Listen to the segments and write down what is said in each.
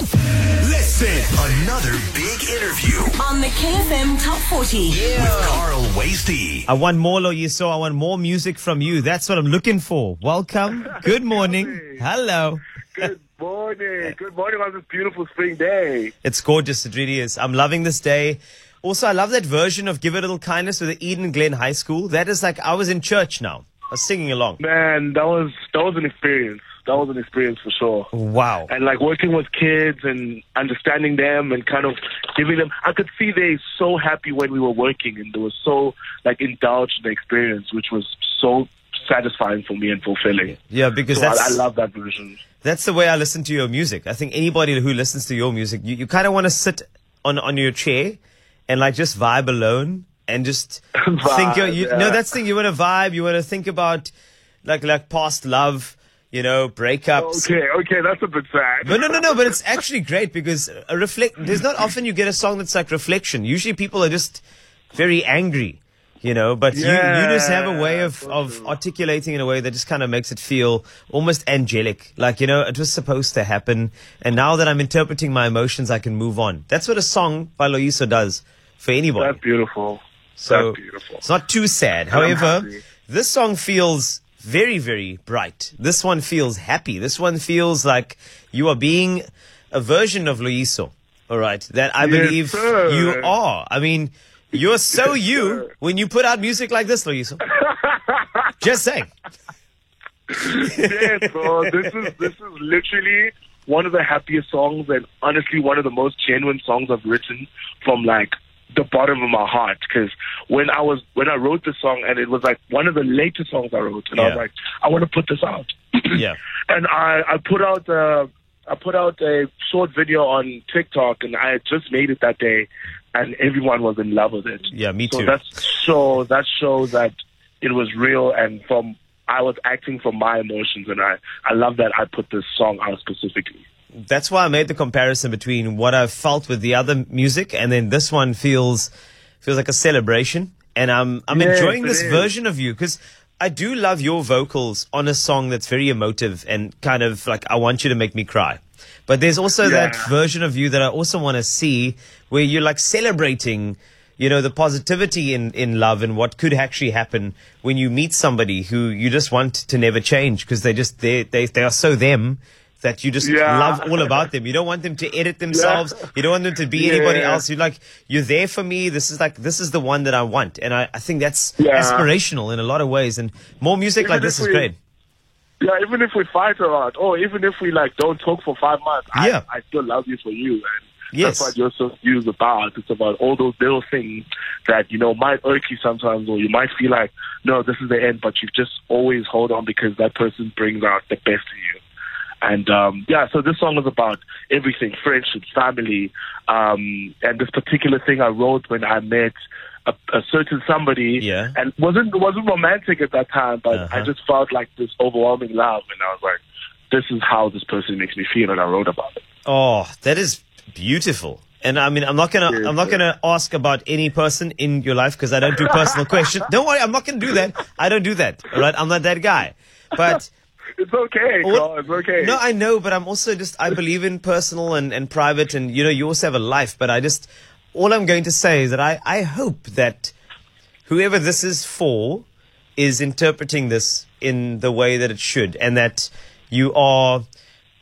Listen, another big interview on the KFM Top 40. with Carl Wastie. I want more, Lloyiso. I want more music from you. That's what I'm looking for. Welcome. Good morning. Hello. Good morning. Good morning on this beautiful spring day. It's gorgeous. It really is. I'm loving this day. Also, I love that version of Give a Little Kindness with the Eden Glen High School. That is like I was in church now. I was singing along. Man, that was that was an experience. That was an experience for sure. Wow. And like working with kids and understanding them and kind of giving them I could see they so happy when we were working and they were so like indulged in the experience, which was so satisfying for me and fulfilling. Yeah, because So I, that's I love that version. that's the way I listen to your music. I think anybody who listens to your music, you, you kind of want to sit on on your chair and like just vibe alone and just think. You, Vibe, No, that's the thing. You want to vibe. You want to think about like like past love. You know, breakups. Okay, okay, that's a bit sad. No, no, no, no. But it's actually great because a reflect. There's not often you get a song that's like reflection. Usually people are just very angry, you know. But you, you just have a way of of articulating in a way that just kind of makes it feel almost angelic. Like you know, it was supposed to happen, and now that I'm interpreting my emotions, I can move on. That's what a song by Lloyiso does for anybody. That's beautiful. So that's beautiful. it's not too sad. However, this song feels very, very bright. This one feels happy. This one feels like you are being a version of Lloyiso. All right. That I Yes, believe sir. you are. I mean, you're so Yes, you sir. when you put out music like this, Lloyiso. Just saying. yes, bro. This is this is literally one of the happiest songs, and honestly, one of the most genuine songs I've written from like the bottom of my heart. Because when I was when I wrote the song, and it was like one of the latest songs I wrote, and I was like, I want to put this out, Yeah. and I I put out uh, I put out a short video on TikTok, and I had just made it that day, and everyone was in love with it. Yeah, me too. So that's so that shows that it was real and from I was acting from my emotions and I I love that I put this song out specifically. That's why I made the comparison between what I've felt with the other music and then this one feels feels like a celebration. And I'm I'm Yes, enjoying this is. version of you because I do love your vocals on a song that's very emotive and kind of like I want you to make me cry. But there's also that version of you that I also want to see where you're like celebrating you know the positivity in in love and what could actually happen when you meet somebody who you just want to never change because they just they they they are so them that you just Yeah. love all about them. You don't want them to edit themselves. You don't want them to be anybody else. You're like, you're there for me. This is like, this is the one that I want. And I, I think that's Yeah. aspirational in a lot of ways. And more music Even like this if is great. Yeah, even if we fight a lot, or even if we like don't talk for five months, Yeah. I, I still love you for you. And Yes. that's what your so is about. It's about all those little things that, you know, might irk you sometimes or you might feel like, no, this is the end, but you just always hold on because that person brings out the best in you. And um, yeah, so this song is about everything: friendships, family, um, and this particular thing I wrote when I met a, a certain somebody, Yeah. and wasn't wasn't romantic at that time, but I Uh-huh. just felt like this overwhelming love, and I was like, this is how this person makes me feel, and I wrote about it. Oh, that is beautiful. And I mean, I'm not gonna, I'm not gonna ask about any person in your life because I don't do personal questions. Don't worry, I'm not gonna do that. I don't do that. All right, I'm not that guy. But It's okay, Carl, it's okay. No, I know, but I'm also just I believe in personal and, and private and you know, you also have a life, but I just all I'm going to say is that I, I hope that whoever this is for is interpreting this in the way that it should and that you are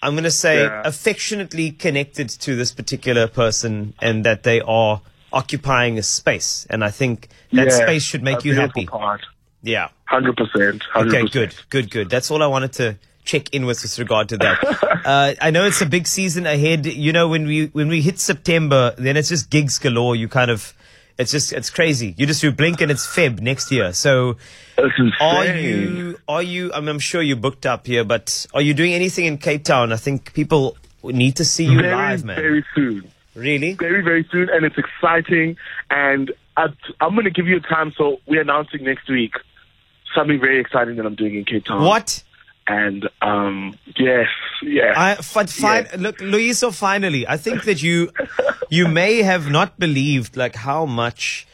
I'm gonna say Yeah. affectionately connected to this particular person and that they are occupying a space. And I think that Yeah, space should make you happy. Part. Yeah. Hundred percent. Okay, good, good, good. That's all I wanted to check in with with regard to that. uh, I know it's a big season ahead. You know, when we when we hit September, then it's just gigs galore. You kind of, it's just it's crazy. You just do blink and it's Feb next year. So, are you are you? I mean, I'm sure you're booked up here, but are you doing anything in Cape Town? I think people need to see you very, live, man. very soon? really? very, very soon, and it's exciting. And I, I'm going to give you a time. So we're announcing next week something very exciting that I'm doing in Cape Town. What? And um, yes, yes. I, but fine, Yes. look, Lloyiso, finally, I think that you, you may have not believed like how much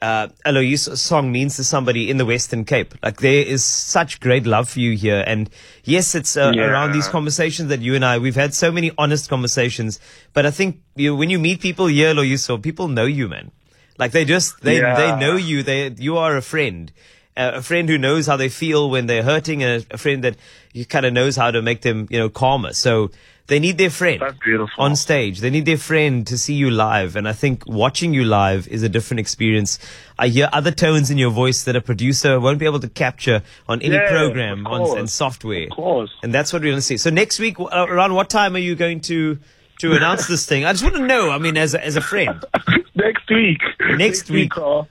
uh, Alois song means to somebody in the Western Cape. Like there is such great love for you here, and yes, it's uh, Yeah. around these conversations that you and I we've had so many honest conversations. But I think you when you meet people here, Lloyiso, people know you, man. Like they just they Yeah. they know you. They you are a friend. Uh, a friend who knows how they feel when they're hurting, and a, a friend that you kind of knows how to make them, you know, calmer. So they need their friend on stage. They need their friend to see you live. And I think watching you live is a different experience. I hear other tones in your voice that a producer won't be able to capture on any Yes, program on, and software. Of course. And that's what we're going to see. So next week, uh, around what time are you going to to announce this thing? I just want to know. I mean, as a, as a friend, Next week. Next week. Carl.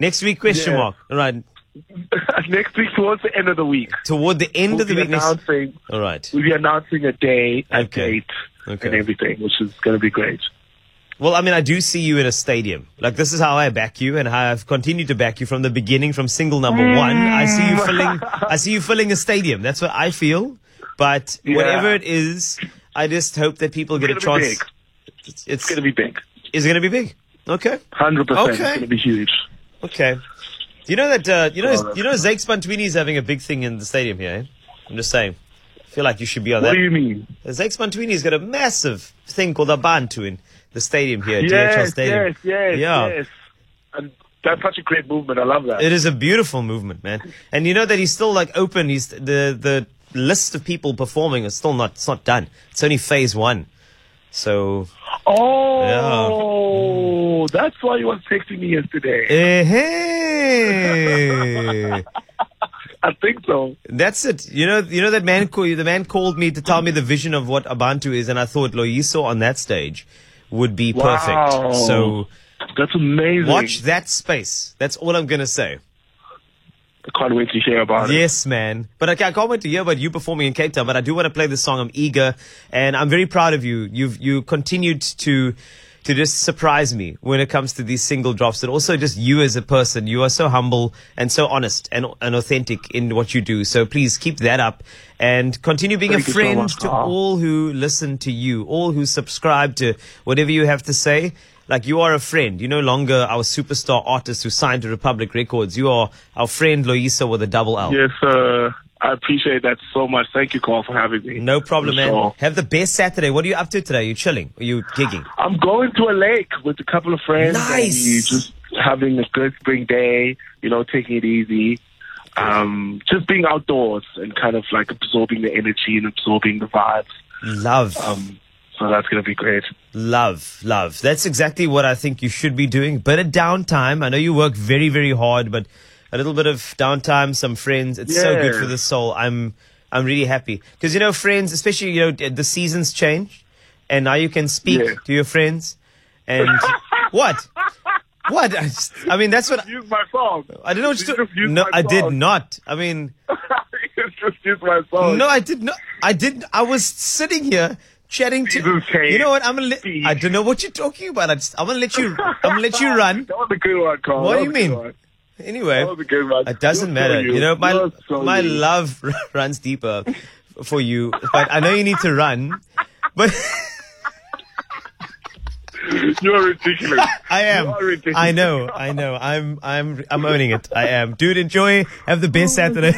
next week question Yeah. mark. All right, Next week towards the end of the week. toward the end We'll of the week. Next, announcing. all right. We'll be announcing a day, a Okay. date, Okay. and everything, which is going to be great. Well, I mean, I do see you in a stadium. Like this is how I back you, and how I've continued to back you from the beginning, from single number one. I see you filling. Mm. I see you filling a stadium. That's what I feel. But Yeah. whatever it is, I just hope that people get a It's gonna be chance. big. It's, It's it's going to be big. is it going to be big? Okay, Hundred percent. It's going to be huge. okay. You know that uh, you know Oh, you know Zakes Bantwini is having a big thing in the stadium here. Eh? I'm just saying. I feel like you should be on What that. What do you mean? Zakes Bantwini's got a massive thing called Abantu in the stadium here, DHL Stadium. yes, yes, yeah. yes. And that's such a great movement. I love that. It is a beautiful movement, man. And you know that he's still like open. He's the the list of people performing is still not it's not done. It's only phase one. So Oh, that's why you were texting me yesterday. eh, hey. I think so. that's it. You know, you know that man. The man called me to tell me the vision of what Abantu is, and I thought Lloyiso on that stage would be perfect. Wow. So That's amazing. watch that space. That's all I'm gonna say. I can't wait to hear about it. Yes, man. But okay, I can't wait to hear about you performing in Cape Town. But I do want to play this song. I'm eager, and I'm very proud of you. You've you continued to to just surprise me when it comes to these single drops, and also just you as a person. You are so humble and so honest and and authentic in what you do. So please keep that up and continue being Thank a you so friend to ah. all who listen to you, all who subscribe to whatever you have to say. Like you are a friend. You're no longer our superstar artist who signed to Republic Records. You are our friend Lloyiso with a double L. Yes, sir. I appreciate that so much. Thank you, Carl, for having me. No problem, man. Sure. Have the best Saturday. What are you up to today? Are You chilling? Are you gigging? I'm going to a lake with a couple of friends. Nice. Just having a good spring day, you know, taking it easy. Um, just being outdoors and kind of like absorbing the energy and absorbing the vibes. Love, Um, so that's going to be great. love, love. That's exactly what I think you should be doing. Bit of downtime. I know you work very, very hard, but a little bit of downtime, some friends. It's so good for the soul. I'm, I'm really happy because you know, friends, especially you know, the seasons change, and now you can speak Yeah. to your friends. And what? What? I, just, I mean, that's what Use my song. I don't know what Did you you just use No, I did not. I mean. You just use my song. No, I did not. I didn't. I was sitting here chatting to. You know what? I'm gonna. Let, I don't know what you're talking about. I just, I'm gonna let you. I'm gonna let you run. That was a good one, Carl. What do you was a good mean? one. Anyway, That was a good one. it doesn't You're matter. so You know, my so my you. love runs deeper for you. But I know you need to run. But You're ridiculous. I am. You are ridiculous. I know. I know. I'm. I'm. I'm owning it. I am, dude. Enjoy. Have the best Saturday.